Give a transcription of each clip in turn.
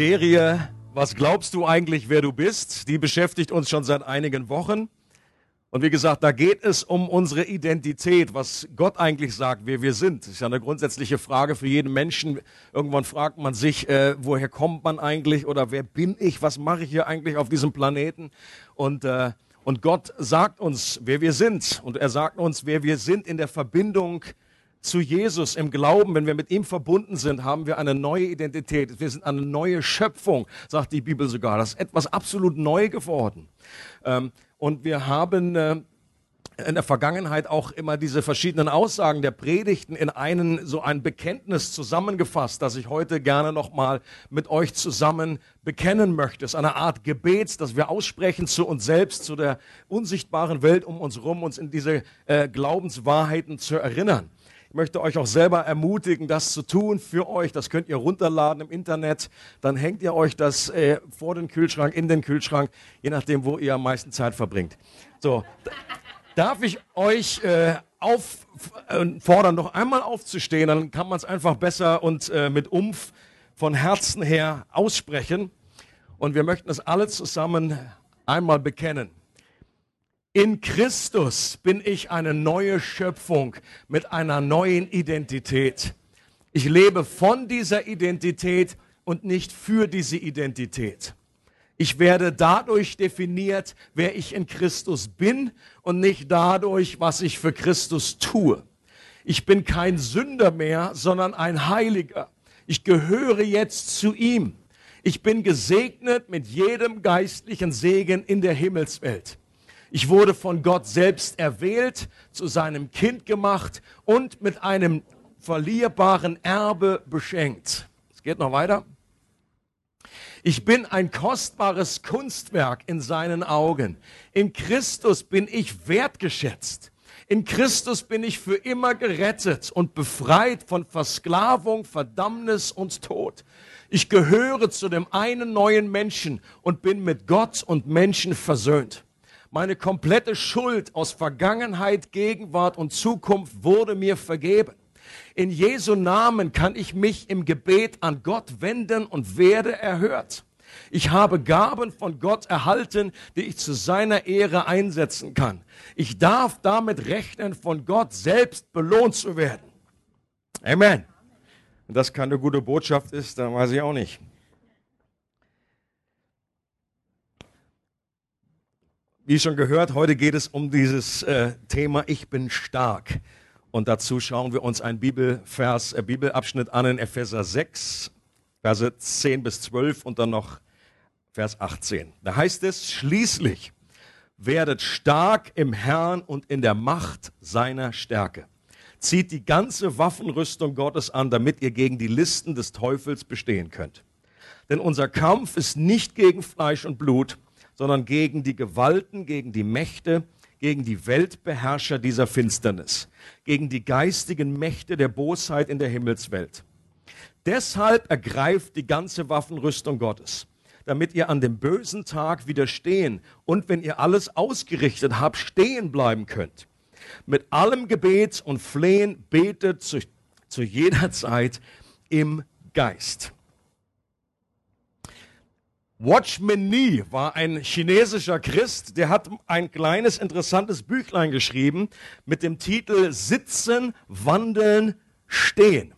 Serie Was glaubst du eigentlich, wer du bist? Die beschäftigt uns schon seit einigen Wochen. Und wie gesagt, da geht es um unsere Identität, was Gott eigentlich sagt, wer wir sind. Das ist ja eine grundsätzliche Frage für jeden Menschen. Irgendwann fragt man sich, äh, woher kommt man eigentlich oder wer bin ich, was mache ich hier eigentlich auf diesem Planeten? Und, äh, und Gott sagt uns, wer wir sind. Und er sagt uns, wer wir sind in der Verbindung zu Jesus im Glauben, wenn wir mit ihm verbunden sind, haben wir eine neue Identität. Wir sind eine neue Schöpfung, sagt die Bibel sogar. Das ist etwas absolut neu geworden. Ähm, und wir haben äh, in der Vergangenheit auch immer diese verschiedenen Aussagen der Predigten in einen so ein Bekenntnis zusammengefasst, das ich heute gerne noch mal mit euch zusammen bekennen möchte. Es ist eine Art Gebet, das wir aussprechen zu uns selbst, zu der unsichtbaren Welt um uns herum, uns in diese äh, Glaubenswahrheiten zu erinnern. Ich möchte euch auch selber ermutigen, das zu tun für euch. Das könnt ihr runterladen im Internet. Dann hängt ihr euch das äh, vor den Kühlschrank, in den Kühlschrank, je nachdem, wo ihr am meisten Zeit verbringt. So, darf ich euch äh, auffordern, noch einmal aufzustehen? Dann kann man es einfach besser und äh, mit Umf von Herzen her aussprechen. Und wir möchten es alle zusammen einmal bekennen. In Christus bin ich eine neue Schöpfung mit einer neuen Identität. Ich lebe von dieser Identität und nicht für diese Identität. Ich werde dadurch definiert, wer ich in Christus bin und nicht dadurch, was ich für Christus tue. Ich bin kein Sünder mehr, sondern ein Heiliger. Ich gehöre jetzt zu ihm. Ich bin gesegnet mit jedem geistlichen Segen in der Himmelswelt. Ich wurde von Gott selbst erwählt, zu seinem Kind gemacht und mit einem verlierbaren Erbe beschenkt. Es geht noch weiter. Ich bin ein kostbares Kunstwerk in seinen Augen. In Christus bin ich wertgeschätzt. In Christus bin ich für immer gerettet und befreit von Versklavung, Verdammnis und Tod. Ich gehöre zu dem einen neuen Menschen und bin mit Gott und Menschen versöhnt. Meine komplette Schuld aus Vergangenheit, Gegenwart und Zukunft wurde mir vergeben. In Jesu Namen kann ich mich im Gebet an Gott wenden und werde erhört. Ich habe Gaben von Gott erhalten, die ich zu seiner Ehre einsetzen kann. Ich darf damit rechnen, von Gott selbst belohnt zu werden. Amen. Wenn das keine gute Botschaft ist, dann weiß ich auch nicht. Wie schon gehört, heute geht es um dieses äh, Thema Ich bin stark. Und dazu schauen wir uns einen Bibelvers, äh, Bibelabschnitt an in Epheser 6, Verse 10 bis 12 und dann noch Vers 18. Da heißt es, schließlich werdet stark im Herrn und in der Macht seiner Stärke. Zieht die ganze Waffenrüstung Gottes an, damit ihr gegen die Listen des Teufels bestehen könnt. Denn unser Kampf ist nicht gegen Fleisch und Blut, sondern gegen die Gewalten, gegen die Mächte, gegen die Weltbeherrscher dieser Finsternis, gegen die geistigen Mächte der Bosheit in der Himmelswelt. Deshalb ergreift die ganze Waffenrüstung Gottes, damit ihr an dem bösen Tag widerstehen und wenn ihr alles ausgerichtet habt, stehen bleiben könnt. Mit allem Gebet und Flehen betet zu, zu jeder Zeit im Geist. Watchman Nee war ein chinesischer Christ, der hat ein kleines interessantes Büchlein geschrieben mit dem Titel Sitzen, Wandeln, Stehen.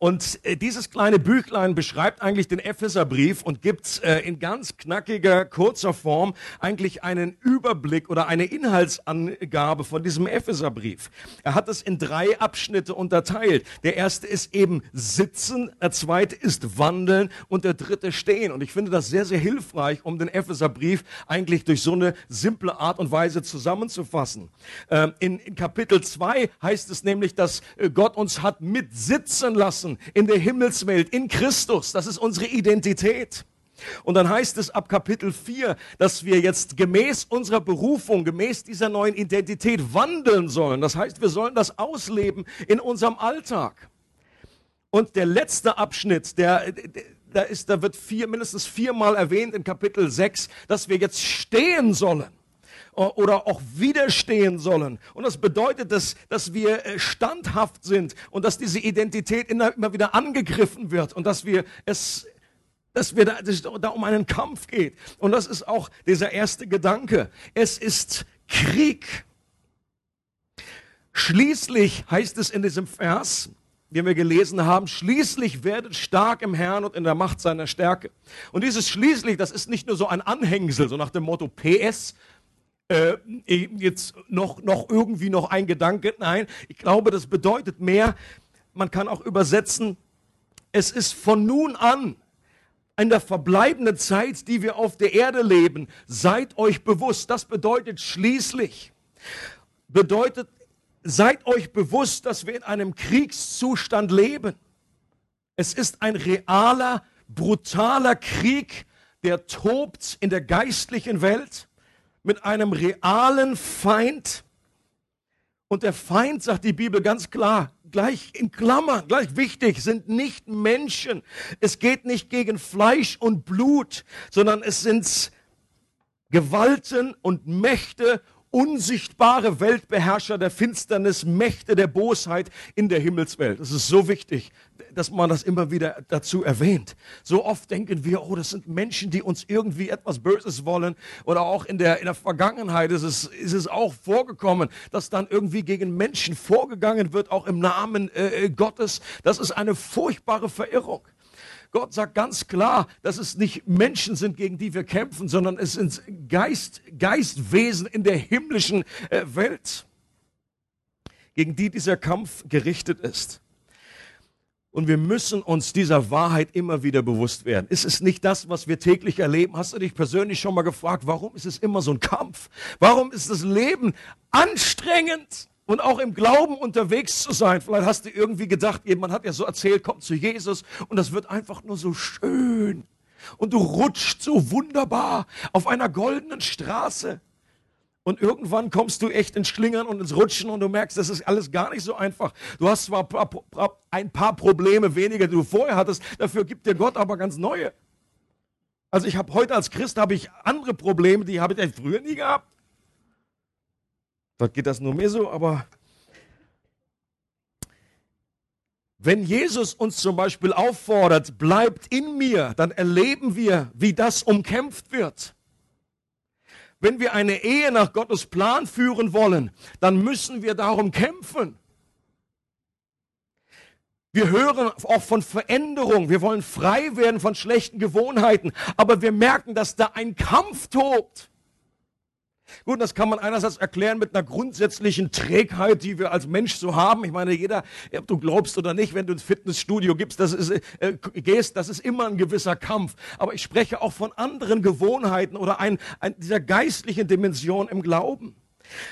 Und äh, dieses kleine Büchlein beschreibt eigentlich den Epheserbrief und gibt äh, in ganz knackiger, kurzer Form eigentlich einen Überblick oder eine Inhaltsangabe von diesem Epheserbrief. Er hat es in drei Abschnitte unterteilt. Der erste ist eben Sitzen, der zweite ist Wandeln und der dritte Stehen. Und ich finde das sehr, sehr hilfreich, um den Epheserbrief eigentlich durch so eine simple Art und Weise zusammenzufassen. Ähm, in, in Kapitel 2 heißt es nämlich, dass äh, Gott uns hat mitsitzen lassen lassen in der Himmelswelt, in Christus. Das ist unsere Identität. Und dann heißt es ab Kapitel 4, dass wir jetzt gemäß unserer Berufung, gemäß dieser neuen Identität wandeln sollen. Das heißt, wir sollen das ausleben in unserem Alltag. Und der letzte Abschnitt, der, da, ist, da wird vier, mindestens viermal erwähnt in Kapitel 6, dass wir jetzt stehen sollen. Oder auch widerstehen sollen. Und das bedeutet, dass, dass wir äh, standhaft sind und dass diese Identität immer wieder angegriffen wird und dass wir es dass wir da, dass da um einen Kampf geht. Und das ist auch dieser erste Gedanke. Es ist Krieg. Schließlich heißt es in diesem Vers, den wir gelesen haben, schließlich werdet stark im Herrn und in der Macht seiner Stärke. Und dieses schließlich, das ist nicht nur so ein Anhängsel, so nach dem Motto PS, äh, jetzt noch, noch irgendwie noch ein Gedanke. Nein, ich glaube, das bedeutet mehr, man kann auch übersetzen, es ist von nun an, in der verbleibenden Zeit, die wir auf der Erde leben, seid euch bewusst. Das bedeutet schließlich, bedeutet seid euch bewusst, dass wir in einem Kriegszustand leben. Es ist ein realer, brutaler Krieg, der tobt in der geistlichen Welt mit einem realen Feind. Und der Feind, sagt die Bibel ganz klar, gleich in Klammern, gleich wichtig, sind nicht Menschen. Es geht nicht gegen Fleisch und Blut, sondern es sind Gewalten und Mächte unsichtbare Weltbeherrscher der Finsternis, Mächte der Bosheit in der Himmelswelt. Das ist so wichtig, dass man das immer wieder dazu erwähnt. So oft denken wir, oh, das sind Menschen, die uns irgendwie etwas Böses wollen. Oder auch in der, in der Vergangenheit ist es, ist es auch vorgekommen, dass dann irgendwie gegen Menschen vorgegangen wird, auch im Namen äh, Gottes. Das ist eine furchtbare Verirrung. Gott sagt ganz klar, dass es nicht Menschen sind, gegen die wir kämpfen, sondern es sind Geist, Geistwesen in der himmlischen äh, Welt, gegen die dieser Kampf gerichtet ist. Und wir müssen uns dieser Wahrheit immer wieder bewusst werden. Ist es nicht das, was wir täglich erleben? Hast du dich persönlich schon mal gefragt, warum ist es immer so ein Kampf? Warum ist das Leben anstrengend? Und auch im Glauben unterwegs zu sein. Vielleicht hast du irgendwie gedacht, jemand hat ja so erzählt, komm zu Jesus und das wird einfach nur so schön. Und du rutscht so wunderbar auf einer goldenen Straße. Und irgendwann kommst du echt ins Schlingern und ins Rutschen und du merkst, das ist alles gar nicht so einfach. Du hast zwar ein paar Probleme weniger, die du vorher hattest, dafür gibt dir Gott aber ganz neue. Also ich habe heute als Christ habe ich andere Probleme, die habe ich früher nie gehabt. Dort geht das nur mehr so, aber wenn Jesus uns zum Beispiel auffordert, bleibt in mir, dann erleben wir, wie das umkämpft wird. Wenn wir eine Ehe nach Gottes Plan führen wollen, dann müssen wir darum kämpfen. Wir hören auch von Veränderung. Wir wollen frei werden von schlechten Gewohnheiten. Aber wir merken, dass da ein Kampf tobt. Gut, das kann man einerseits erklären mit einer grundsätzlichen Trägheit, die wir als Mensch so haben. Ich meine, jeder, ob du glaubst oder nicht, wenn du ins Fitnessstudio gibst, das ist, äh, gehst, das ist immer ein gewisser Kampf. Aber ich spreche auch von anderen Gewohnheiten oder ein, ein, dieser geistlichen Dimension im Glauben.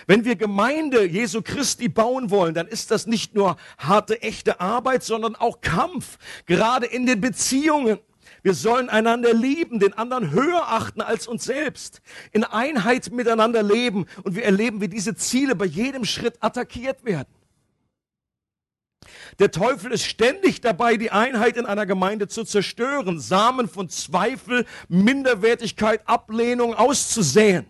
Wenn wir Gemeinde Jesu Christi bauen wollen, dann ist das nicht nur harte, echte Arbeit, sondern auch Kampf, gerade in den Beziehungen. Wir sollen einander lieben, den anderen höher achten als uns selbst, in Einheit miteinander leben und wir erleben, wie diese Ziele bei jedem Schritt attackiert werden. Der Teufel ist ständig dabei, die Einheit in einer Gemeinde zu zerstören, Samen von Zweifel, Minderwertigkeit, Ablehnung auszusäen.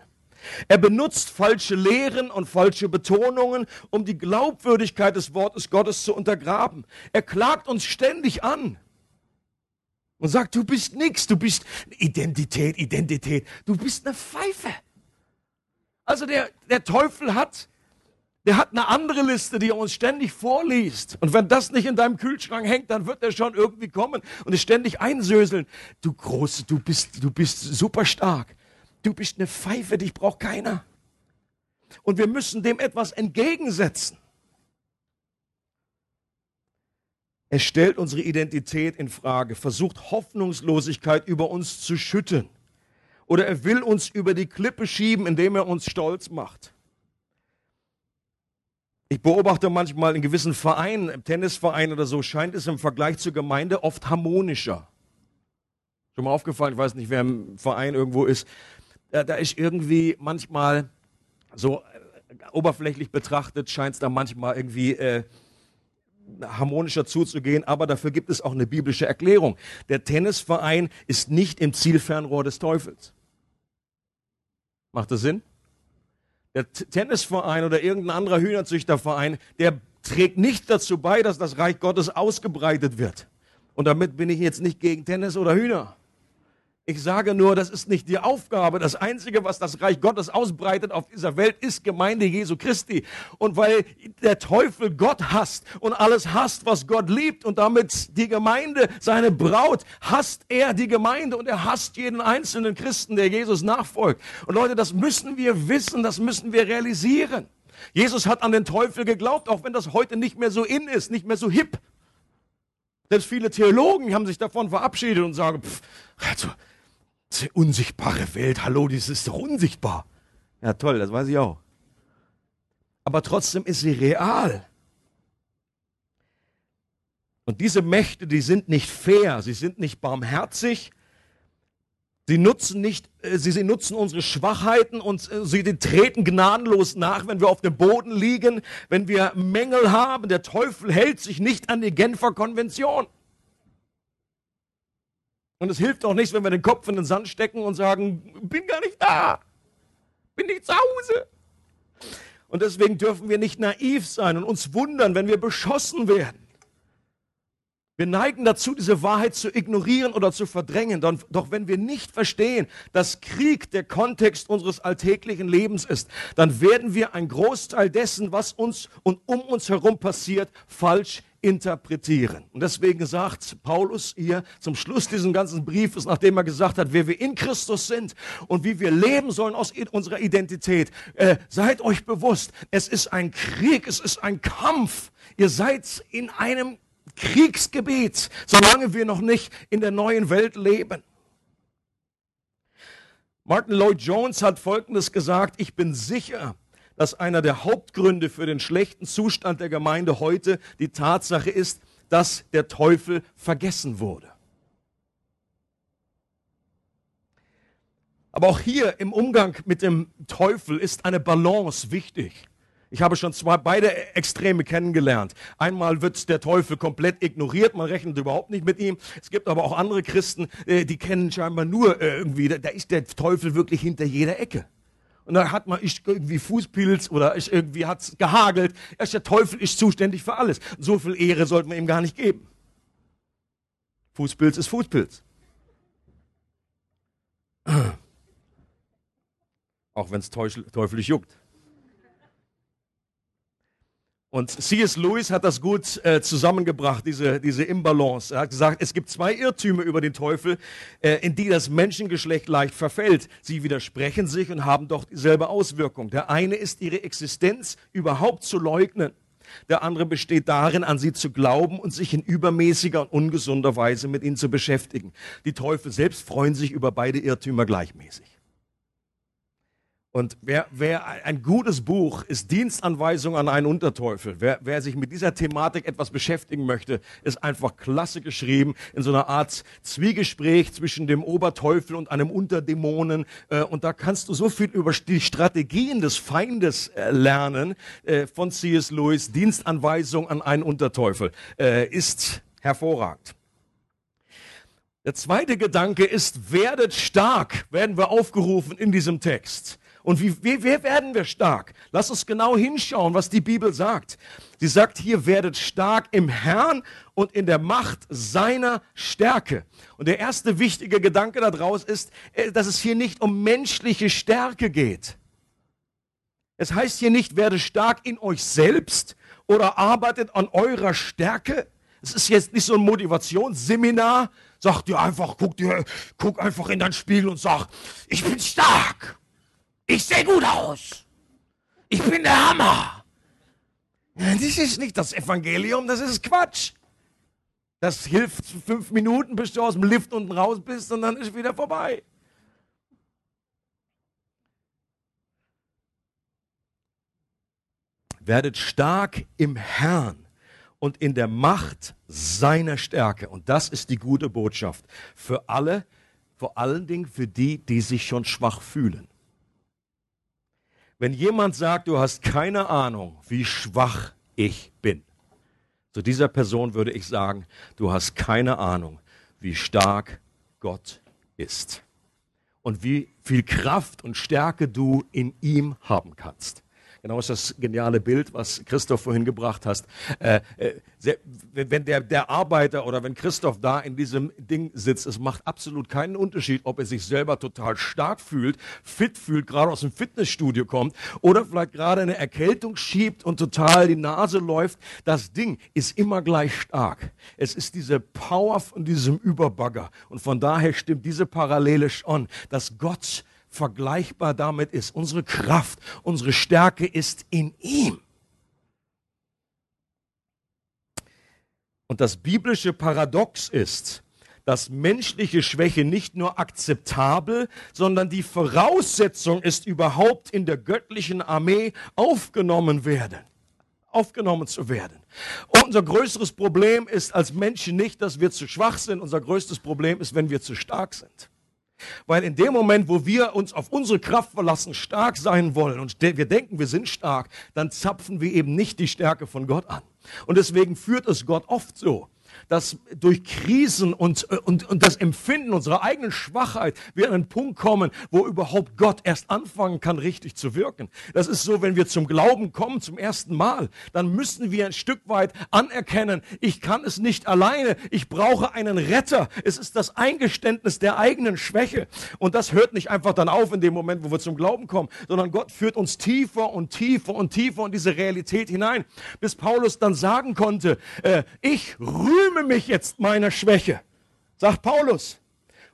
Er benutzt falsche Lehren und falsche Betonungen, um die Glaubwürdigkeit des Wortes Gottes zu untergraben. Er klagt uns ständig an und sagt, du bist nix, du bist Identität, Identität, du bist eine Pfeife. Also der, der Teufel hat, der hat eine andere Liste, die er uns ständig vorliest. Und wenn das nicht in deinem Kühlschrank hängt, dann wird er schon irgendwie kommen und es ständig einsöseln. Du Große, du bist, du bist super stark. Du bist eine Pfeife, dich braucht keiner. Und wir müssen dem etwas entgegensetzen. Er stellt unsere Identität in Frage, versucht Hoffnungslosigkeit über uns zu schütten. Oder er will uns über die Klippe schieben, indem er uns stolz macht. Ich beobachte manchmal in gewissen Vereinen, im Tennisverein oder so, scheint es im Vergleich zur Gemeinde oft harmonischer. Schon mal aufgefallen, ich weiß nicht, wer im Verein irgendwo ist. Da ist irgendwie manchmal so äh, oberflächlich betrachtet, scheint es da manchmal irgendwie äh, harmonischer zuzugehen, aber dafür gibt es auch eine biblische Erklärung. Der Tennisverein ist nicht im Zielfernrohr des Teufels. Macht das Sinn? Der Tennisverein oder irgendein anderer Hühnerzüchterverein, der trägt nicht dazu bei, dass das Reich Gottes ausgebreitet wird. Und damit bin ich jetzt nicht gegen Tennis oder Hühner. Ich sage nur, das ist nicht die Aufgabe. Das Einzige, was das Reich Gottes ausbreitet auf dieser Welt, ist Gemeinde Jesu Christi. Und weil der Teufel Gott hasst und alles hasst, was Gott liebt und damit die Gemeinde, seine Braut, hasst er die Gemeinde und er hasst jeden einzelnen Christen, der Jesus nachfolgt. Und Leute, das müssen wir wissen, das müssen wir realisieren. Jesus hat an den Teufel geglaubt, auch wenn das heute nicht mehr so in ist, nicht mehr so hip. Selbst viele Theologen haben sich davon verabschiedet und sagen, pff, also, die unsichtbare Welt, hallo, das ist doch unsichtbar. Ja, toll, das weiß ich auch. Aber trotzdem ist sie real. Und diese Mächte, die sind nicht fair, sie sind nicht barmherzig, Sie nutzen nicht, äh, sie, sie nutzen unsere Schwachheiten und äh, sie treten gnadenlos nach, wenn wir auf dem Boden liegen, wenn wir Mängel haben. Der Teufel hält sich nicht an die Genfer Konvention. Und es hilft auch nichts, wenn wir den Kopf in den Sand stecken und sagen, bin gar nicht da, bin nicht zu Hause. Und deswegen dürfen wir nicht naiv sein und uns wundern, wenn wir beschossen werden. Wir neigen dazu, diese Wahrheit zu ignorieren oder zu verdrängen. Doch wenn wir nicht verstehen, dass Krieg der Kontext unseres alltäglichen Lebens ist, dann werden wir einen Großteil dessen, was uns und um uns herum passiert, falsch interpretieren. Und deswegen sagt Paulus hier zum Schluss dieses ganzen Briefes, nachdem er gesagt hat, wer wir in Christus sind und wie wir leben sollen aus unserer Identität, äh, seid euch bewusst, es ist ein Krieg, es ist ein Kampf. Ihr seid in einem Kriegsgebiet, solange wir noch nicht in der neuen Welt leben. Martin Lloyd Jones hat Folgendes gesagt, ich bin sicher, dass einer der Hauptgründe für den schlechten Zustand der Gemeinde heute die Tatsache ist, dass der Teufel vergessen wurde. Aber auch hier im Umgang mit dem Teufel ist eine Balance wichtig. Ich habe schon zwei, beide Extreme kennengelernt. Einmal wird der Teufel komplett ignoriert, man rechnet überhaupt nicht mit ihm. Es gibt aber auch andere Christen, äh, die kennen scheinbar nur äh, irgendwie, da ist der Teufel wirklich hinter jeder Ecke. Und da hat man ich irgendwie Fußpilz oder ich irgendwie hat's gehagelt. Erst der Teufel ist zuständig für alles. So viel Ehre sollte man ihm gar nicht geben. Fußpilz ist Fußpilz. Auch wenn es teuflisch juckt. Und C.S. Lewis hat das gut äh, zusammengebracht, diese, diese Imbalance. Er hat gesagt, es gibt zwei Irrtümer über den Teufel, äh, in die das Menschengeschlecht leicht verfällt. Sie widersprechen sich und haben doch dieselbe Auswirkung. Der eine ist, ihre Existenz überhaupt zu leugnen. Der andere besteht darin, an sie zu glauben und sich in übermäßiger und ungesunder Weise mit ihnen zu beschäftigen. Die Teufel selbst freuen sich über beide Irrtümer gleichmäßig. Und wer, wer, ein gutes Buch ist Dienstanweisung an einen Unterteufel. Wer, wer, sich mit dieser Thematik etwas beschäftigen möchte, ist einfach klasse geschrieben in so einer Art Zwiegespräch zwischen dem Oberteufel und einem Unterdämonen. Äh, und da kannst du so viel über die Strategien des Feindes äh, lernen äh, von C.S. Lewis. Dienstanweisung an einen Unterteufel ist hervorragend. Der zweite Gedanke ist, werdet stark, werden wir aufgerufen in diesem Text. Und wie, wie, wie werden wir stark? Lass uns genau hinschauen, was die Bibel sagt. Sie sagt hier, werdet stark im Herrn und in der Macht seiner Stärke. Und der erste wichtige Gedanke daraus ist, äh, dass es hier nicht um menschliche Stärke geht. Es heißt hier nicht, werde stark in euch selbst oder arbeitet an eurer Stärke. Es ist jetzt nicht so ein Motivationsseminar. Sag dir einfach, guck dir, guck einfach in dein Spiegel und sag, ich bin stark. Ich sehe gut aus. Ich bin der Hammer. Das ist nicht das Evangelium, das ist Quatsch. Das hilft fünf Minuten, bis du aus dem Lift unten raus bist und dann ist wieder vorbei. Werdet stark im Herrn und in der Macht seiner Stärke. Und das ist die gute Botschaft für alle, vor allen Dingen für die, die sich schon schwach fühlen. Wenn jemand sagt, du hast keine Ahnung, wie schwach ich bin, zu dieser Person würde ich sagen, du hast keine Ahnung, wie stark Gott ist. und wie viel Kraft und Stärke du in ihm haben kannst. Genau ist das geniale Bild, was Christoph vorhin gebracht hast. Äh, äh, wenn der, der Arbeiter oder wenn Christoph da in diesem Ding sitzt, es macht absolut keinen Unterschied, ob er sich selber total stark fühlt, fit fühlt, gerade aus dem Fitnessstudio kommt oder vielleicht gerade eine Erkältung schiebt und total die Nase läuft. Das Ding ist immer gleich stark. Es ist diese Power von diesem Überbagger. Und von daher stimmt diese Parallele schon, dass Gott vergleichbar damit ist. Unsere Kraft, unsere Stärke ist in ihm. Und das biblische Paradox ist, dass menschliche Schwäche nicht nur akzeptabel, sondern die Voraussetzung ist, überhaupt in der göttlichen Armee aufgenommen werden. Aufgenommen zu werden. unser größeres Problem ist als Menschen nicht, dass wir zu schwach sind. Unser größtes Problem ist, wenn wir zu stark sind. Weil in dem Moment, wo wir uns auf unsere Kraft verlassen, stark sein wollen und wir denken, wir sind stark, dann zapfen wir eben nicht die Stärke von Gott an. Und deswegen führt es Gott oft so, dass durch Krisen und, äh, und, und das Empfinden unserer eigenen Schwachheit wir an einen Punkt kommen, wo überhaupt Gott erst anfangen kann, richtig zu wirken. Das ist so, wenn wir zum Glauben kommen, zum ersten Mal, dann müssen wir ein Stück weit anerkennen, ich kann es nicht alleine, ich brauche einen Retter. Es ist das Eingeständnis der eigenen Schwäche. Und das hört nicht einfach dann auf in dem Moment, wo wir zum Glauben kommen, sondern Gott führt uns tiefer und tiefer und tiefer in diese Realität hinein, bis Paulus dann sagen konnte, äh, ich rühme rühme mich jetzt meiner Schwäche, sagt Paulus.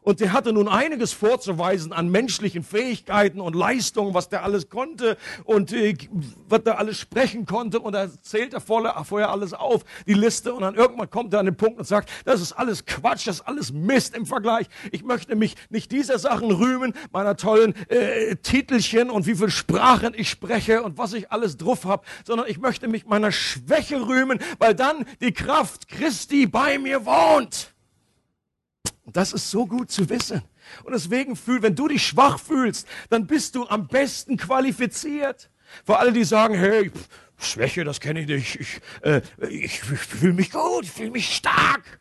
Und der hatte nun einiges vorzuweisen an menschlichen Fähigkeiten und Leistungen, was der alles konnte und äh, was der alles sprechen konnte. Und er zählt er vorher alles auf, die Liste. Und dann irgendwann kommt er an den Punkt und sagt, das ist alles Quatsch, das ist alles Mist im Vergleich. Ich möchte mich nicht dieser Sachen rühmen, meiner tollen äh, Titelchen und wie viele Sprachen ich spreche und was ich alles drauf habe, sondern ich möchte mich meiner Schwäche rühmen, weil dann die Kraft Christi bei mir wohnt. Und das ist so gut zu wissen. Und deswegen fühl, wenn du dich schwach fühlst, dann bist du am besten qualifiziert. Für alle, die sagen, hey, Schwäche, das kenne ich nicht. Ich, äh, ich, ich fühle mich gut, ich fühle mich stark.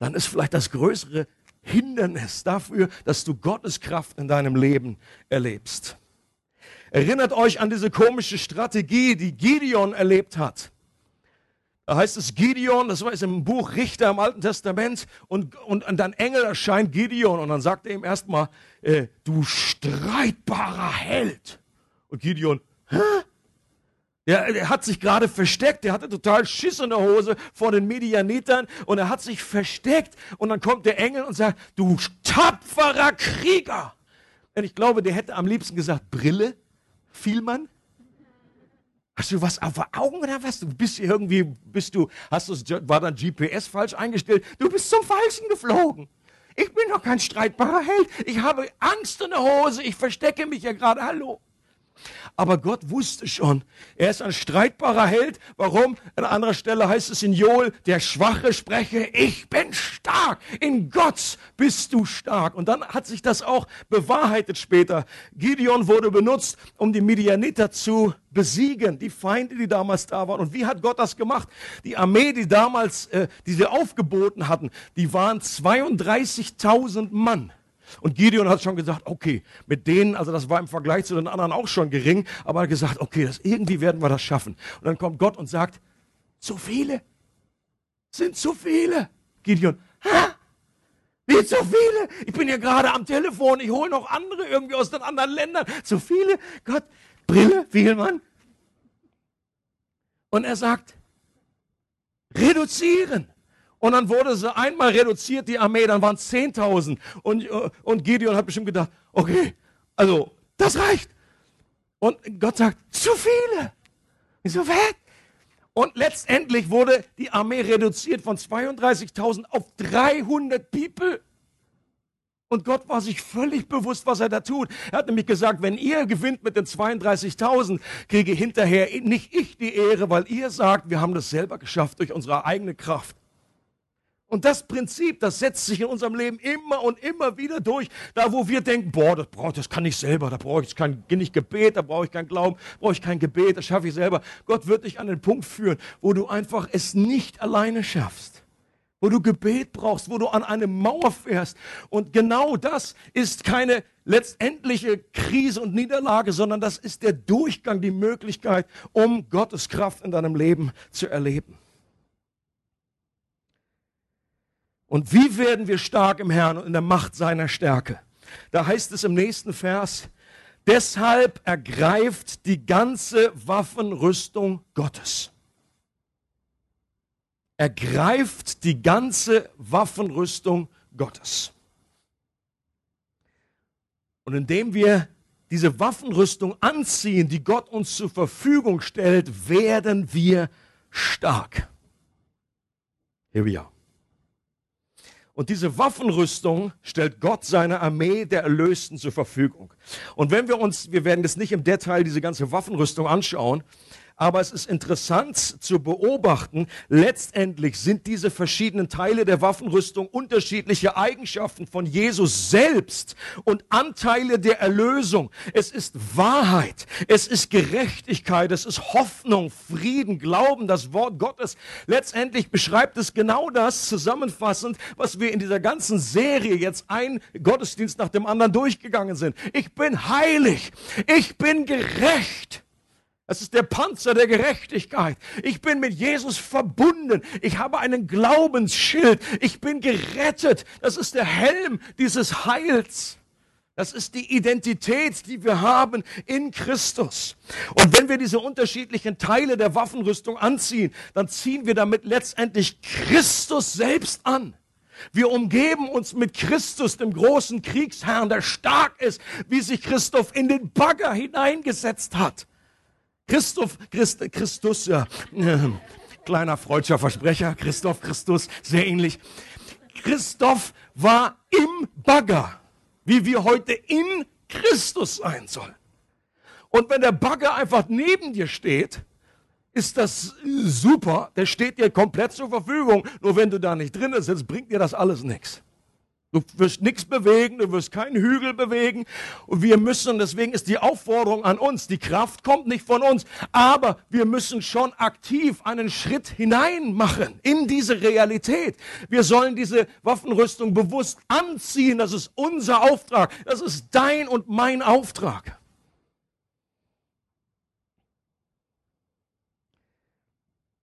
Dann ist vielleicht das größere Hindernis dafür, dass du Gottes Kraft in deinem Leben erlebst. Erinnert euch an diese komische Strategie, die Gideon erlebt hat. Da heißt es Gideon, das war es im Buch Richter im Alten Testament, und, und, und ein Engel erscheint Gideon und dann sagt er ihm erstmal, äh, du streitbarer Held. Und Gideon, hä? Der, der hat sich gerade versteckt, der hatte total Schiss in der Hose vor den Medianitern und er hat sich versteckt und dann kommt der Engel und sagt, du tapferer Krieger. Und ich glaube, der hätte am liebsten gesagt, Brille, Vielmann. Hast du was auf Augen oder was? Du bist irgendwie, bist du, hast du, war dein GPS falsch eingestellt? Du bist zum Falschen geflogen. Ich bin doch kein streitbarer Held. Ich habe Angst in der Hose. Ich verstecke mich ja gerade. Hallo. Aber Gott wusste schon, er ist ein streitbarer Held. Warum? An anderer Stelle heißt es in Joel, der Schwache spreche, ich bin stark. In Gott bist du stark. Und dann hat sich das auch bewahrheitet später. Gideon wurde benutzt, um die Midianiter zu besiegen, die Feinde, die damals da waren. Und wie hat Gott das gemacht? Die Armee, die damals, äh, die sie aufgeboten hatten, die waren 32.000 Mann. Und Gideon hat schon gesagt, okay, mit denen, also das war im Vergleich zu den anderen auch schon gering, aber er hat gesagt, okay, das, irgendwie werden wir das schaffen. Und dann kommt Gott und sagt, zu viele, sind zu viele. Gideon, ha? Wie zu viele? Ich bin ja gerade am Telefon, ich hole noch andere irgendwie aus den anderen Ländern. Zu viele? Gott, Brille, Vielmann. Und er sagt, reduzieren. Und dann wurde sie einmal reduziert, die Armee, dann waren es 10.000. Und, und Gideon hat bestimmt gedacht, okay, also das reicht. Und Gott sagt, zu viele. Ich so, was? Und letztendlich wurde die Armee reduziert von 32.000 auf 300 People. Und Gott war sich völlig bewusst, was er da tut. Er hat nämlich gesagt, wenn ihr gewinnt mit den 32.000, kriege hinterher nicht ich die Ehre, weil ihr sagt, wir haben das selber geschafft durch unsere eigene Kraft. Und das Prinzip, das setzt sich in unserem Leben immer und immer wieder durch. Da, wo wir denken, boah, das, brauch, das kann ich selber, da brauche ich kein nicht Gebet, da brauche ich kein Glauben, brauche ich kein Gebet, das schaffe ich selber. Gott wird dich an den Punkt führen, wo du einfach es nicht alleine schaffst. wo du Gebet brauchst, wo du an eine Mauer fährst. Und genau das ist keine letztendliche Krise und Niederlage, sondern das ist der Durchgang, die Möglichkeit, um Gottes Kraft in deinem Leben zu erleben. Und wie werden wir stark im Herrn und in der Macht seiner Stärke? Da heißt es im nächsten Vers, deshalb ergreift die ganze Waffenrüstung Gottes ergreift die ganze Waffenrüstung Gottes. Und indem wir diese Waffenrüstung anziehen, die Gott uns zur Verfügung stellt, werden wir stark. Here we are. Und diese Waffenrüstung stellt Gott seiner Armee der Erlösten zur Verfügung. Und wenn wir uns, wir werden jetzt nicht im Detail diese ganze Waffenrüstung anschauen, aber es ist interessant zu beobachten, letztendlich sind diese verschiedenen Teile der Waffenrüstung unterschiedliche Eigenschaften von Jesus selbst und Anteile der Erlösung. Es ist Wahrheit, es ist Gerechtigkeit, es ist Hoffnung, Frieden, Glauben, das Wort Gottes. Letztendlich beschreibt es genau das zusammenfassend, was wir in dieser ganzen Serie jetzt ein Gottesdienst nach dem anderen durchgegangen sind. Ich bin heilig, ich bin gerecht. Es ist der Panzer der Gerechtigkeit. Ich bin mit Jesus verbunden. Ich habe einen Glaubensschild. Ich bin gerettet. Das ist der Helm dieses Heils. Das ist die Identität, die wir haben in Christus. Und wenn wir diese unterschiedlichen Teile der Waffenrüstung anziehen, dann ziehen wir damit letztendlich Christus selbst an. Wir umgeben uns mit Christus, dem großen Kriegsherrn, der stark ist, wie sich Christoph in den Bagger hineingesetzt hat. Christoph, Christ, Christus, ja, äh, kleiner freudscher Versprecher, Christoph, Christus, sehr ähnlich. Christoph war im Bagger, wie wir heute in Christus sein sollen. Und wenn der Bagger einfach neben dir steht, ist das super, der steht dir komplett zur Verfügung. Nur wenn du da nicht drin sitzt, bringt dir das alles nichts. Du wirst nichts bewegen, du wirst keinen Hügel bewegen. Und wir müssen, deswegen ist die Aufforderung an uns, die Kraft kommt nicht von uns, aber wir müssen schon aktiv einen Schritt hinein machen in diese Realität. Wir sollen diese Waffenrüstung bewusst anziehen. Das ist unser Auftrag. Das ist dein und mein Auftrag.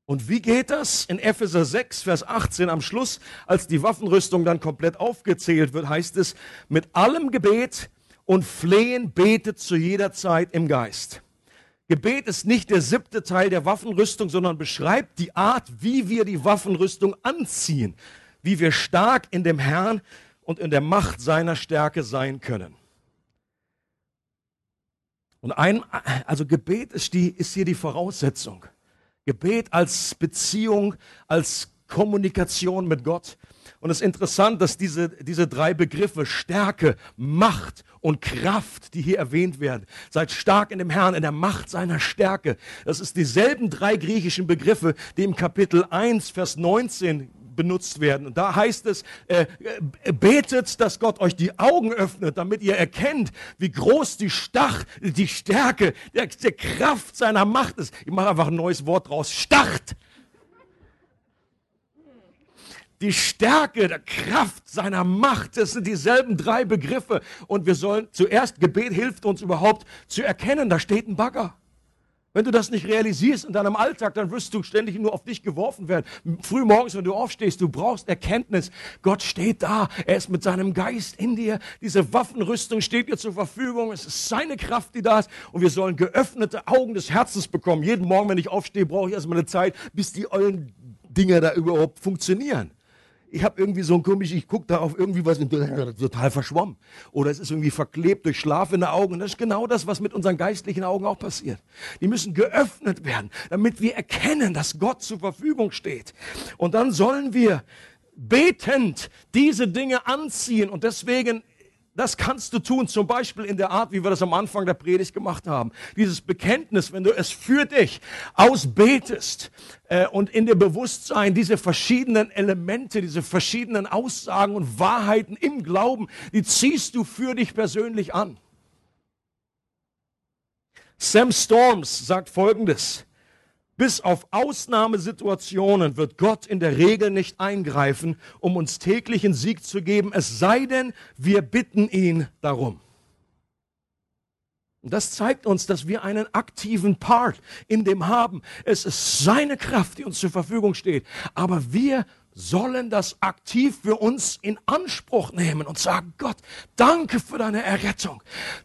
Und wie geht das? In Epheser 6, Vers 18 am Schluss, als die Waffenrüstung dann komplett aufgezählt wird, heißt es, mit allem Gebet und Flehen betet zu jeder Zeit im Geist. Gebet ist nicht der siebte Teil der Waffenrüstung, sondern beschreibt die Art, wie wir die Waffenrüstung anziehen, wie wir stark in dem Herrn und in der Macht seiner Stärke sein können. Und ein, also Gebet ist, die, ist hier die Voraussetzung. Gebet als Beziehung, als Kommunikation mit Gott. Und es ist interessant, dass diese, diese drei Begriffe Stärke, Macht und Kraft, die hier erwähnt werden, seid stark in dem Herrn, in der Macht seiner Stärke. Das ist dieselben drei griechischen Begriffe, die im Kapitel 1, Vers 19 benutzt werden. Und da heißt es, äh, äh, betet, dass Gott euch die Augen öffnet, damit ihr erkennt, wie groß die Stach, die Stärke, der, der Kraft seiner Macht ist. Ich mache einfach ein neues Wort draus. Stacht. Die Stärke der Kraft seiner Macht, das sind dieselben drei Begriffe. Und wir sollen zuerst, Gebet hilft uns überhaupt zu erkennen, da steht ein Bagger. Wenn du das nicht realisierst in deinem Alltag, dann wirst du ständig nur auf dich geworfen werden. Früh morgens, wenn du aufstehst, du brauchst Erkenntnis. Gott steht da. Er ist mit seinem Geist in dir. Diese Waffenrüstung steht dir zur Verfügung. Es ist seine Kraft, die da ist. Und wir sollen geöffnete Augen des Herzens bekommen. Jeden Morgen, wenn ich aufstehe, brauche ich erstmal eine Zeit, bis die ollen Dinger da überhaupt funktionieren ich habe irgendwie so ein komisch, ich gucke da auf irgendwie was total verschwommen. Oder es ist irgendwie verklebt durch Schlaf in den Augen. Und das ist genau das, was mit unseren geistlichen Augen auch passiert. Die müssen geöffnet werden, damit wir erkennen, dass Gott zur Verfügung steht. Und dann sollen wir betend diese Dinge anziehen. Und deswegen das kannst du tun, zum Beispiel in der Art, wie wir das am Anfang der Predigt gemacht haben. Dieses Bekenntnis, wenn du es für dich ausbetest äh, und in dem Bewusstsein diese verschiedenen Elemente, diese verschiedenen Aussagen und Wahrheiten im Glauben, die ziehst du für dich persönlich an. Sam Storms sagt Folgendes. Bis auf Ausnahmesituationen wird Gott in der Regel nicht eingreifen, um uns täglichen Sieg zu geben, es sei denn, wir bitten ihn darum. Und das zeigt uns, dass wir einen aktiven Part in dem haben. Es ist seine Kraft, die uns zur Verfügung steht. Aber wir sollen das aktiv für uns in Anspruch nehmen und sagen, Gott, danke für deine Errettung.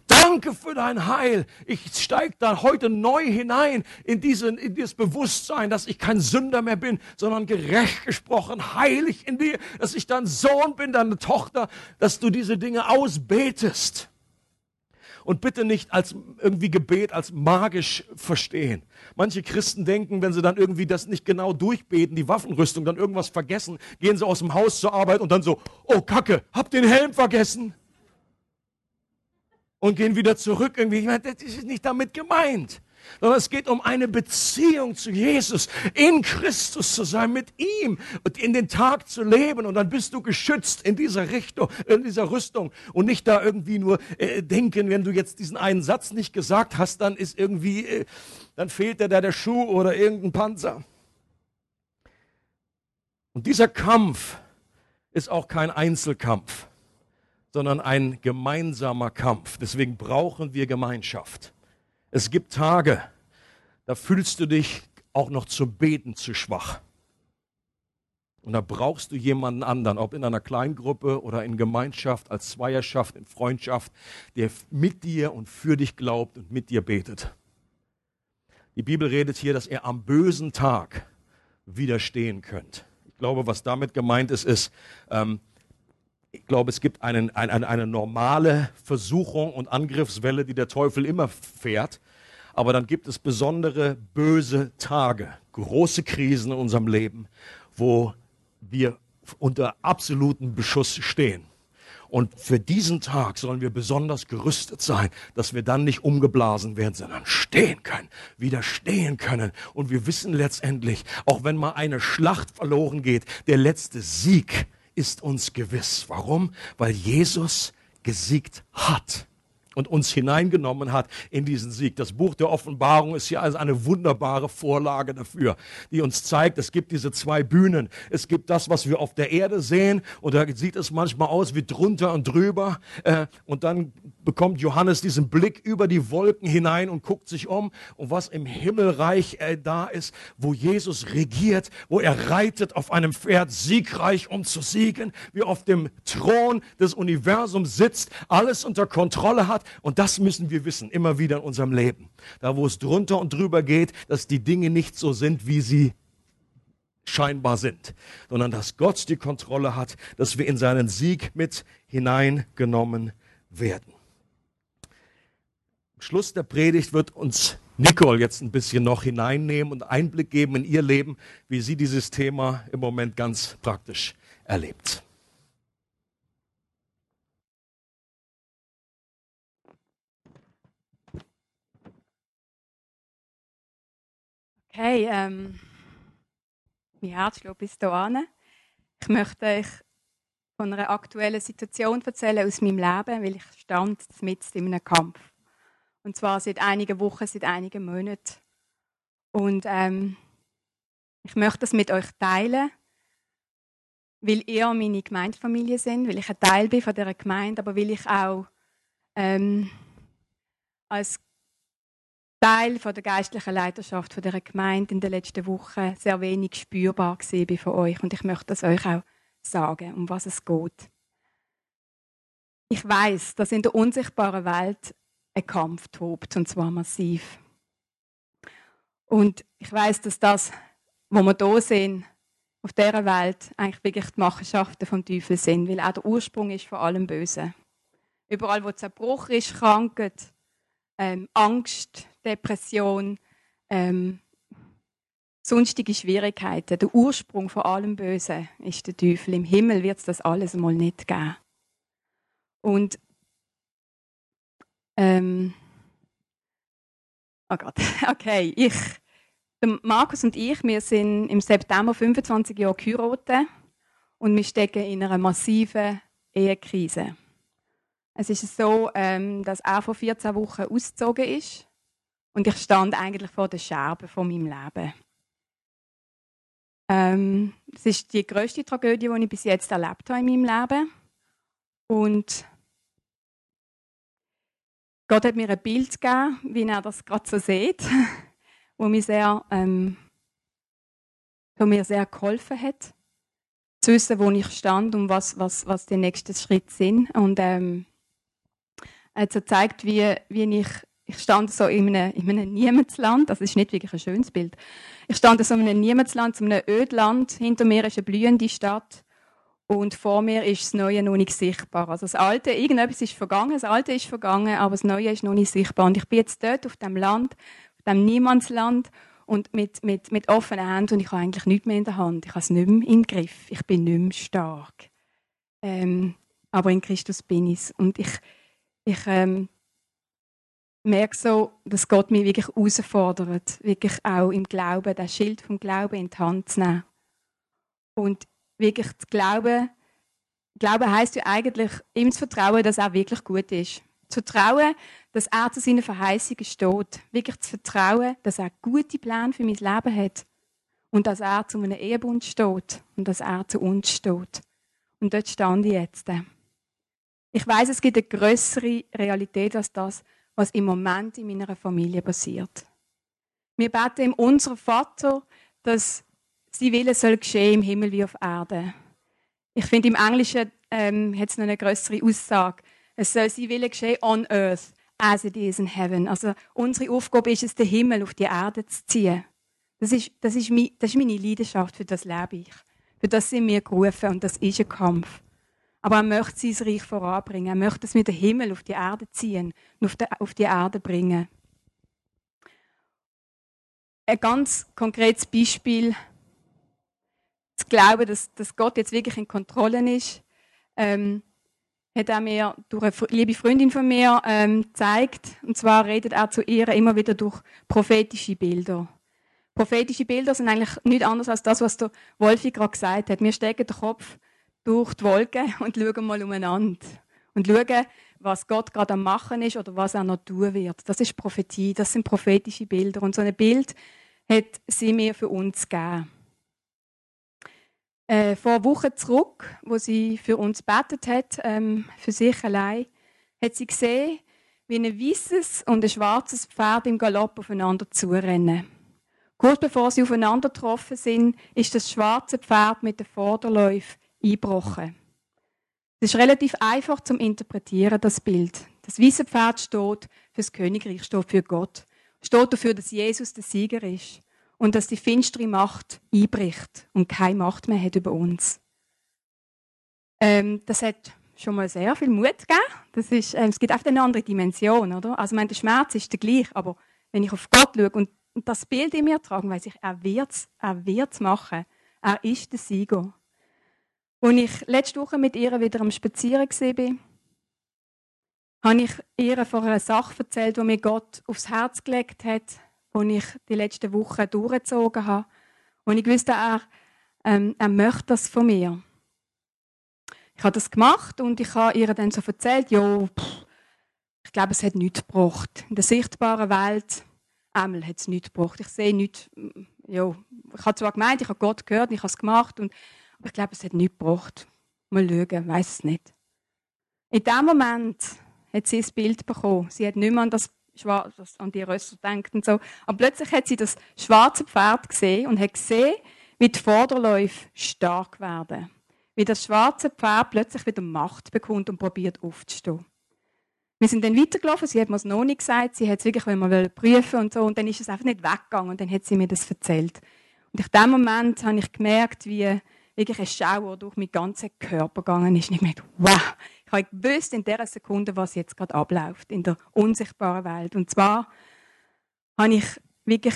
Danke für dein Heil. Ich steige da heute neu hinein in, diesen, in dieses Bewusstsein, dass ich kein Sünder mehr bin, sondern gerecht gesprochen, heilig in dir, dass ich dein Sohn bin, deine Tochter, dass du diese Dinge ausbetest und bitte nicht als irgendwie Gebet als magisch verstehen. Manche Christen denken, wenn sie dann irgendwie das nicht genau durchbeten, die Waffenrüstung, dann irgendwas vergessen, gehen sie aus dem Haus zur Arbeit und dann so, oh Kacke, hab den Helm vergessen. Und gehen wieder zurück irgendwie. Ich meine, das ist nicht damit gemeint sondern es geht um eine Beziehung zu Jesus, in Christus zu sein, mit ihm und in den Tag zu leben. Und dann bist du geschützt in dieser Richtung, in dieser Rüstung und nicht da irgendwie nur äh, denken, wenn du jetzt diesen einen Satz nicht gesagt hast, dann ist irgendwie, äh, dann fehlt dir da der Schuh oder irgendein Panzer. Und dieser Kampf ist auch kein Einzelkampf, sondern ein gemeinsamer Kampf. Deswegen brauchen wir Gemeinschaft. Es gibt Tage, da fühlst du dich auch noch zum Beten zu schwach. Und da brauchst du jemanden anderen, ob in einer Kleingruppe oder in Gemeinschaft, als Zweierschaft, in Freundschaft, der mit dir und für dich glaubt und mit dir betet. Die Bibel redet hier, dass ihr am bösen Tag widerstehen könnt. Ich glaube, was damit gemeint ist, ist, ähm, ich glaube, es gibt einen, ein, eine, eine normale Versuchung und Angriffswelle, die der Teufel immer fährt. Aber dann gibt es besondere böse Tage, große Krisen in unserem Leben, wo wir unter absolutem Beschuss stehen. Und für diesen Tag sollen wir besonders gerüstet sein, dass wir dann nicht umgeblasen werden, sondern stehen können, widerstehen können. Und wir wissen letztendlich, auch wenn mal eine Schlacht verloren geht, der letzte Sieg ist uns gewiss. Warum? Weil Jesus gesiegt hat und uns hineingenommen hat in diesen Sieg. Das Buch der Offenbarung ist hier also eine wunderbare Vorlage dafür, die uns zeigt, es gibt diese zwei Bühnen. Es gibt das, was wir auf der Erde sehen und da sieht es manchmal aus wie drunter und drüber äh, und dann bekommt Johannes diesen Blick über die Wolken hinein und guckt sich um und was im Himmelreich äh, da ist, wo Jesus regiert, wo er reitet auf einem Pferd siegreich, um zu siegen, wie auf dem Thron des Universums sitzt, alles unter Kontrolle hat und das müssen wir wissen, immer wieder in unserem Leben. Da, wo es drunter und drüber geht, dass die Dinge nicht so sind, wie sie scheinbar sind, sondern dass Gott die Kontrolle hat, dass wir in seinen Sieg mit hineingenommen werden. Schluss der Predigt wird uns Nicole jetzt ein bisschen noch hineinnehmen und Einblick geben in ihr Leben, wie sie dieses Thema im Moment ganz praktisch erlebt. Okay, ähm, mein Herz schlägt bis hierhin. Ich möchte euch von einer aktuellen Situation erzählen aus meinem Leben, weil ich stand mitten in einem Kampf. Und zwar seit einigen Wochen, seit einigen Monaten. Und ähm, ich möchte das mit euch teilen, weil ihr meine Gemeindefamilie sind, weil ich ein Teil bin von dieser Gemeinde, aber weil ich auch ähm, als Teil von der geistlichen Leiterschaft von der Gemeinde in den letzten Wochen sehr wenig spürbar bin von euch und ich möchte das euch auch sagen, um was es geht. Ich weiß, dass in der unsichtbaren Welt ein Kampf tobt und zwar massiv. Und ich weiß, dass das, wo wir hier sehen, auf dieser Welt eigentlich wirklich die Machenschaften vom Teufel sind, weil auch der Ursprung ist von allem Bösen. Überall, wo Zerbruch ist, Krankheit, ähm, Angst, Depression, ähm, sonstige Schwierigkeiten. Der Ursprung von allem Bösen ist der Teufel. Im Himmel wird es das alles mal nicht geben. Und ähm, oh Gott, okay, ich, Markus und ich, wir sind im September 25 Jahre geheiratet und wir stecken in einer massiven Ehekrise. Es ist so, ähm, dass er vor 14 Wochen ausgezogen ist Und ich stand eigentlich vor der Scherbe von meinem Leben. Ähm, das ist die größte Tragödie, die ich bis jetzt erlebt habe in meinem Leben. Und Gott hat mir ein Bild gegeben, wie er das gerade so sieht, wo mir sehr, ähm, wo mir sehr geholfen hat, zu wissen, wo ich stand und was, was, was die nächsten Schritte sind. Und ähm, er hat so gezeigt, wie, wie ich, ich stand so in einem, in einem Niemandsland, das ist nicht wirklich ein schönes Bild, ich stand so in einem Niemandsland, so einem Ödland, hinter mir ist eine blühende Stadt und vor mir ist das Neue noch nicht sichtbar. Also das Alte, irgendetwas ist vergangen, das Alte ist vergangen, aber das Neue ist noch nicht sichtbar. Und ich bin jetzt dort auf dem Land, auf dem Niemandsland und mit, mit, mit offenen Händen und ich habe eigentlich nichts mehr in der Hand. Ich habe es nicht mehr im Griff. Ich bin nicht mehr stark. Ähm, aber in Christus bin ich Und ich, ich ähm, merke so, dass Gott mich wirklich herausfordert, wirklich auch im Glauben, das Schild vom Glauben in die Hand zu nehmen. Und wirklich zu glauben, Glauben heißt ja eigentlich, ihm zu vertrauen, dass er wirklich gut ist. Zu vertrauen, dass er zu seinen Verheißungen steht. Wirklich zu vertrauen, dass er gute Pläne für mein Leben hat. Und dass er zu einem Ehebund steht. Und dass er zu uns steht. Und dort stand ich jetzt. Ich weiß, es gibt eine größere Realität als das, was im Moment in meiner Familie passiert. Wir beten im unser Vater, dass sein Wille soll geschehen im Himmel wie auf Erde. Ich finde, im Englischen ähm, hat es noch eine größere Aussage. Es soll sein Wille geschehen on earth, as it is in heaven. Also unsere Aufgabe ist es, den Himmel auf die Erde zu ziehen. Das ist, das ist, mein, das ist meine Leidenschaft, für das lebe ich. Für das sind wir gerufen und das ist ein Kampf. Aber er möchte sein Reich voranbringen. Er möchte, dass wir den Himmel auf die Erde ziehen und auf die, auf die Erde bringen. Ein ganz konkretes Beispiel zu glauben, dass, dass Gott jetzt wirklich in Kontrolle ist, ähm, hat er mir durch eine liebe Freundin von mir ähm, gezeigt. Und zwar redet er zu ihr immer wieder durch prophetische Bilder. Prophetische Bilder sind eigentlich nichts anderes als das, was der Wolfi gerade gesagt hat. Wir stecken den Kopf durch die Wolken und schauen mal umeinander. Und schauen, was Gott gerade am Machen ist oder was er noch tun wird. Das ist Prophetie, das sind prophetische Bilder. Und so ein Bild hat sie mir für uns gegeben. Äh, vor Wochen zurück, wo sie für uns betet hat, ähm, für sich allein, hat sie gesehen, wie ein weißes und ein schwarzes Pferd im Galopp aufeinander zurennen. Kurz bevor sie aufeinander getroffen sind, ist das schwarze Pferd mit den Vorderläufen eingebrochen. Es ist relativ einfach zum interpretieren, das Bild. Das weiße Pferd steht für das Königreich, steht für Gott. Steht dafür, dass Jesus der Sieger ist und dass die finstere Macht einbricht und keine Macht mehr hat über uns. Ähm, das hat schon mal sehr viel Mut gegeben. Das ist, ähm, es gibt einfach eine andere Dimension, oder? Also, mein, der Schmerz ist der gleich, aber wenn ich auf Gott schaue und, das Bild in mir trage, weiß ich, er wird's, er wird's machen. Er ist der Sieger. Als ich letzte Woche mit ihr wieder am Spazieren war, habe ich ihr von einer Sache erzählt, die mir Gott aufs Herz gelegt hat, die ich die letzten Wochen durchgezogen habe. Und ich wusste, er, ähm, er möchte das von mir. Ich habe das gemacht und ich habe ihr dann so erzählt, ja, ich glaube, es hat nichts gebracht. In der sichtbaren Welt einmal hat es nichts gebracht. Ich sehe nichts, ja, ich habe zwar gemeint, ich habe Gott gehört und ich habe es gemacht und aber ich glaube, es hat nichts gebracht. Mal schauen, weiß es nicht. In dem Moment hat sie ein Bild bekommen. Sie hat nicht mehr an, das Schwarz, an die Rösser gedacht und so. Aber plötzlich hat sie das schwarze Pferd gesehen und hat gesehen, wie die Vorderläufe stark werden. Wie das schwarze Pferd plötzlich wieder Macht bekommt und probiert aufzustehen. Wir sind dann weitergelaufen, sie hat mir es noch nicht gesagt, sie hat es wirklich mal prüfen und so und dann ist es einfach nicht weggegangen und dann hat sie mir das erzählt. Und in dem Moment habe ich gemerkt, wie wirklich ein Schauer durch meinen ganzen Körper gegangen ist. Und ich merkte, wow, ich habe gewusst in dieser Sekunde, was jetzt gerade abläuft in der unsichtbaren Welt. Und zwar habe ich wirklich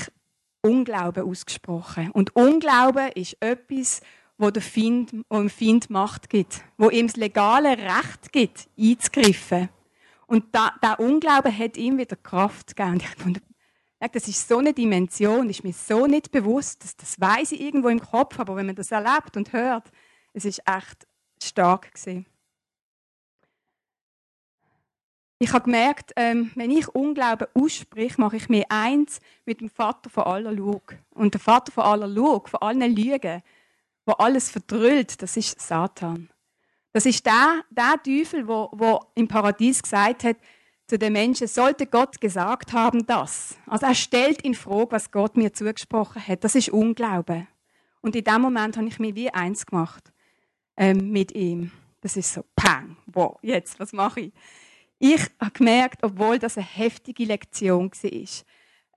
Unglauben ausgesprochen. Und Unglauben ist etwas, wo der Find, wo dem Find Macht gibt, wo ihm das legale Recht gibt, einzugreifen. Und da, der Unglauben hat ihm wieder Kraft gegeben. Und ich dachte, das ist so eine Dimension, ist mir so nicht bewusst, dass das weiß ich irgendwo im Kopf, aber wenn man das erlebt und hört, es ist echt stark gewesen. ich habe gemerkt, ähm, wenn ich Unglauben ausspreche, mache ich mir eins mit dem Vater von aller Lug. Und der Vater von aller Lug, von allen Lügen, wo alles verdrüllt, das ist Satan. Das ist der, der Teufel, wo, wo im Paradies gesagt hat zu den Menschen, sollte Gott gesagt haben, das. Also er stellt in Frage, was Gott mir zugesprochen hat. Das ist Unglauben. Und in dem Moment habe ich mich wie eins gemacht ähm, mit ihm. Das ist so, pang, wow, jetzt, was mache ich? Ich habe gemerkt, obwohl das eine heftige Lektion war,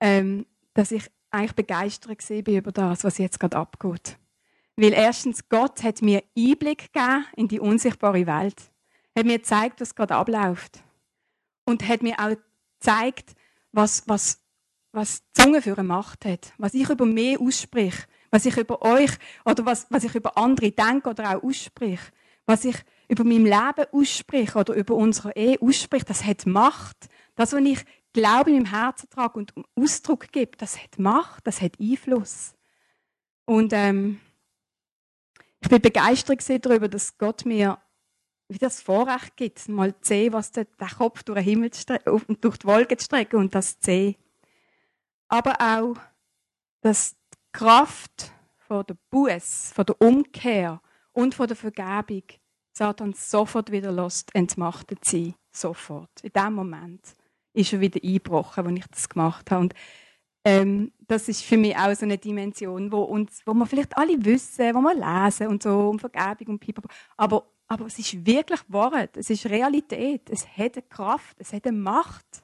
ähm, dass ich eigentlich begeistert war über das, was jetzt gerade abgeht. Weil erstens, Gott hat mir Einblick gegeben in die unsichtbare Welt. Er Hat mir gezeigt, was gerade abläuft. Und hat mir auch gezeigt, was, was, was die Zunge für eine Macht hat. Was ich über mich ausspreche. Was ich über euch oder was, was ich über andere denke oder auch ausspreche. Was ich über mein Leben ausspreche oder über unsere Ehe ausspreche, das hat Macht. Das, was ich Glaube in meinem Herzen trage und Ausdruck gebe, das hat Macht, das hat Einfluss. Und ähm, ich bin begeistert darüber, dass Gott mir wie das Vorrecht gibt, mal zu sehen, was der, der Kopf durch den Himmel und durch die Wolken zu strecken und das zu sehen. Aber auch, dass die Kraft von der Buß, von der Umkehr und von der Vergebung Satan sofort wieder lässt, entmachtet sein. Sofort. In dem Moment ist er wieder eingebrochen, als ich das gemacht habe. Und ähm, das ist für mich auch so eine Dimension, wo, uns, wo wir vielleicht alle wissen, wo wir lesen und so, um Vergebung und Pipapo. Aber, aber es ist wirklich Wahrheit, es ist Realität, es hat eine Kraft, es hat eine Macht.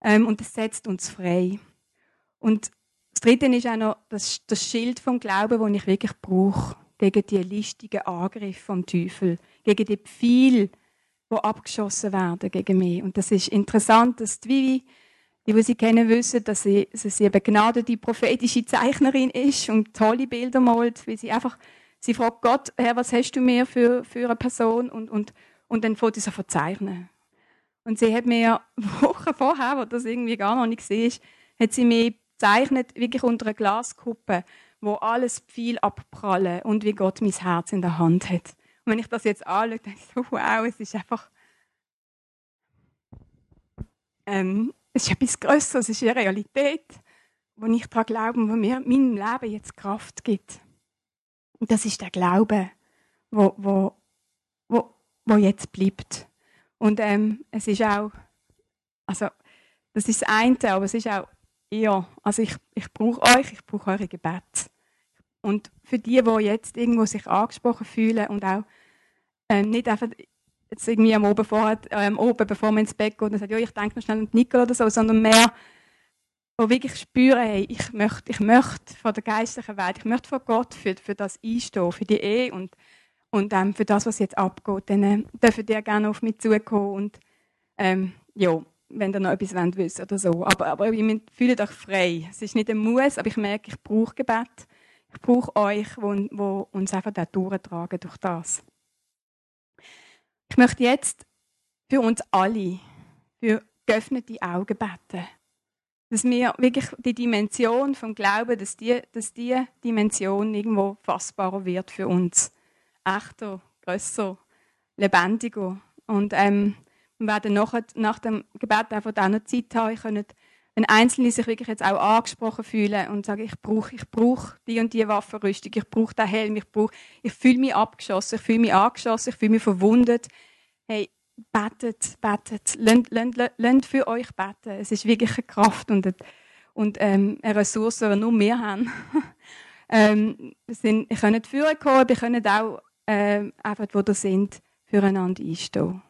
Ähm, und es setzt uns frei. Und das Dritte ist auch noch das, das Schild vom Glauben, das ich wirklich brauche gegen die listigen Angriffe vom Teufel, gegen die Pfeile, die abgeschossen werden gegen mich. Und das ist interessant, dass die Vivi, die, die sie kennen, wissen, dass sie, dass sie eine begnadete prophetische Zeichnerin ist und tolle Bilder malt, weil sie einfach, sie fragt Gott, Herr, was hast du mir für, für eine Person? Und, und, und dann fängt sie so zeichnen. Und sie hat mir Wochen vorher, wo das irgendwie gar noch nicht war, hat sie mir gezeichnet, wirklich unter einer Glaskuppe wo alles viel abprallen und wie Gott mein Herz in der Hand hat. Und wenn ich das jetzt anschaue, denke ich so, wow, es ist einfach, ähm, es ist etwas Größeres, es ist eine Realität, wo ich daran glaube und wo mir meinem Leben jetzt Kraft gibt. Und das ist der Glaube, wo, wo, wo, wo jetzt bleibt. Und ähm, es ist auch, also das ist das eine, aber es ist auch ja, also ich, ich brauche euch, ich brauche eure Gebet. Und für die, die jetzt irgendwo sich angesprochen fühlen und auch ähm, nicht einfach jetzt irgendwie am Oben, vorher, ähm, oben bevor man ins Bett geht und sagt, ja, ich denke noch schnell an Nicole oder so, sondern mehr, wo wirklich spüren, hey, ich möchte, ich möchte von der geistlichen Welt, ich möchte von Gott für, für das einstehen, für die Ehe und, und ähm, für das, was jetzt abgeht, dann äh, dürfen die gerne auf mich zukommen und ähm, ja, wenn ihr noch etwas wollt wissen oder so. Aber, aber ihr fühlt euch frei. Es ist nicht ein Muss, aber ich merke, ich brauche Gebet. Ich brauche euch, wo, wo uns einfach da durchtragen durch das. Ich möchte jetzt für uns alle, für geöffnete Augen beten. Dass wir wirklich die Dimension vom Glauben, dass die, dass die Dimension irgendwo fassbarer wird für uns. Echter, grösser, lebendiger. Und ähm, wir werden nach, nach dem Gebet einfach auch noch Zeit haben. Können, wenn Einzelne sich wirklich jetzt auch angesprochen fühlen und sagen, ich brauche ich brauch die und die Waffenrüstung, ich brauche den Helm, ich, ich fühle mich abgeschossen, ich fühle mich angeschossen, ich fühle mich verwundet. Hey, betet, betet, lasst für euch beten. Es ist wirklich eine Kraft und, eine, und ähm, eine Ressource, die nur wir haben. ähm, sind, ihr könnt führen kommen, ihr könnt auch äh, einfach, wo ihr sind, füreinander einstehen.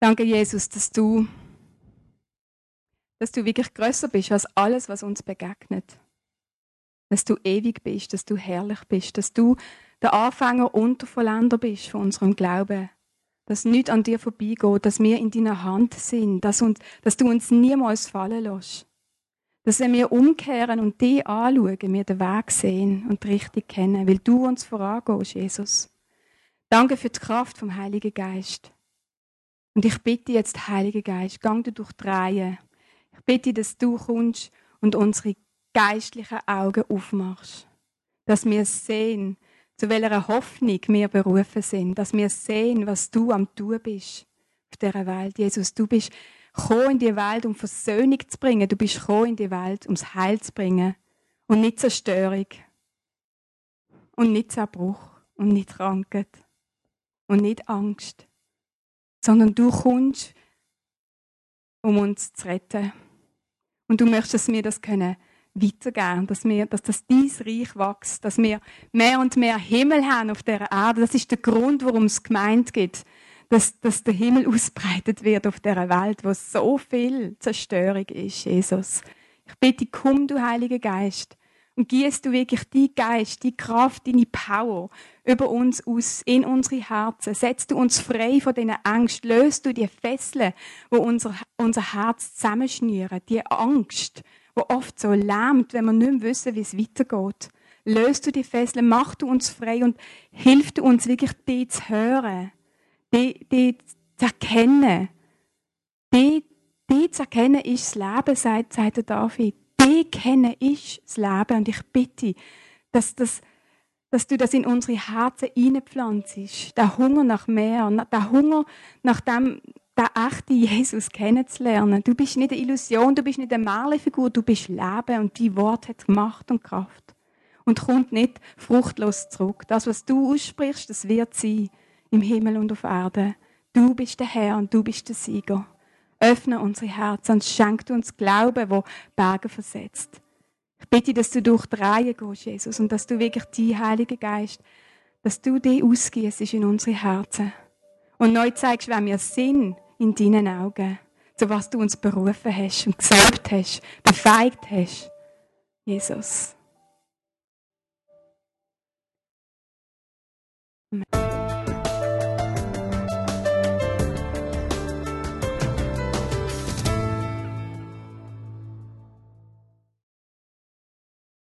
Danke, Jesus, dass du, dass du wirklich größer bist als alles, was uns begegnet. Dass du ewig bist, dass du herrlich bist, dass du der Anfänger und der Vollender bist von unserem Glauben. Dass nichts an dir vorbeigeht, dass wir in deiner Hand sind, dass, uns, dass du uns niemals fallen lässt. Dass wenn wir umkehren und dich anschauen, wir den Weg sehen und richtig kennen, weil du uns vorangehst, Jesus. Danke für die Kraft vom Heiligen Geist. Und ich bitte jetzt, Heiliger Geist, gang du durch die Reihe. Ich bitte, dass du kommst und unsere geistlichen Augen aufmachst. Dass wir sehen, zu welcher Hoffnung wir berufen sind, dass wir sehen, was du am Tun bist auf dieser Welt. Jesus, du bist gekommen in die Welt, um Versöhnung zu bringen. Du bist gekommen in die Welt, um das Heil zu bringen. Und nicht Zerstörung. Und nicht Zerbruch. Und nicht Krankheit. Und nicht Angst. Sondern du kommst, um uns zu retten. Und du möchtest, dass wir das können weitergeben, dass, wir, dass das dein Reich wächst, dass wir mehr und mehr Himmel haben auf der Erde. Das ist der Grund, warum es gemeint gibt dass, dass der Himmel ausbreitet wird auf der Welt, wo so viel Zerstörung ist, Jesus. Ich bitte, komm, du Heiliger Geist, und gießt du wirklich die Geist, die Kraft, deine Power über uns aus, in unsere Herzen. Setzt du uns frei von diesen Angst. Löst du die Fesseln, wo unser, unser Herz zusammenschnüren. Die Angst, wo oft so lähmt, wenn wir nicht mehr wissen, wie es weitergeht. Löst du die Fesseln, mach du uns frei und hilf du uns wirklich, die zu hören die, die zu erkennen. Die, die zu erkennen ist das Leben, sagt, sagt der David. Die kennen ist das Leben. Und ich bitte, dass, das, dass du das in unsere Herzen hineinpflanzt. Der Hunger nach mehr, der Hunger nach dem, der echte Jesus kennenzulernen. Du bist nicht eine Illusion, du bist nicht eine Märchenfigur, du bist Leben und dein Wort hat Macht und Kraft. Und kommt nicht fruchtlos zurück. Das, was du aussprichst, das wird sein im Himmel und auf Erde. Du bist der Herr und du bist der Sieger. Öffne unsere Herzen und schenk uns Glauben, wo Berge versetzt. Ich bitte, dass du durch die Reihe gehst, Jesus, und dass du wirklich die Heilige Geist, dass du die ausgießt in unsere Herzen. Und neu zeigst, wer wir sind in deinen Augen. Zu was du uns berufen hast und gesalbt hast, befeigt hast. Jesus. Amen.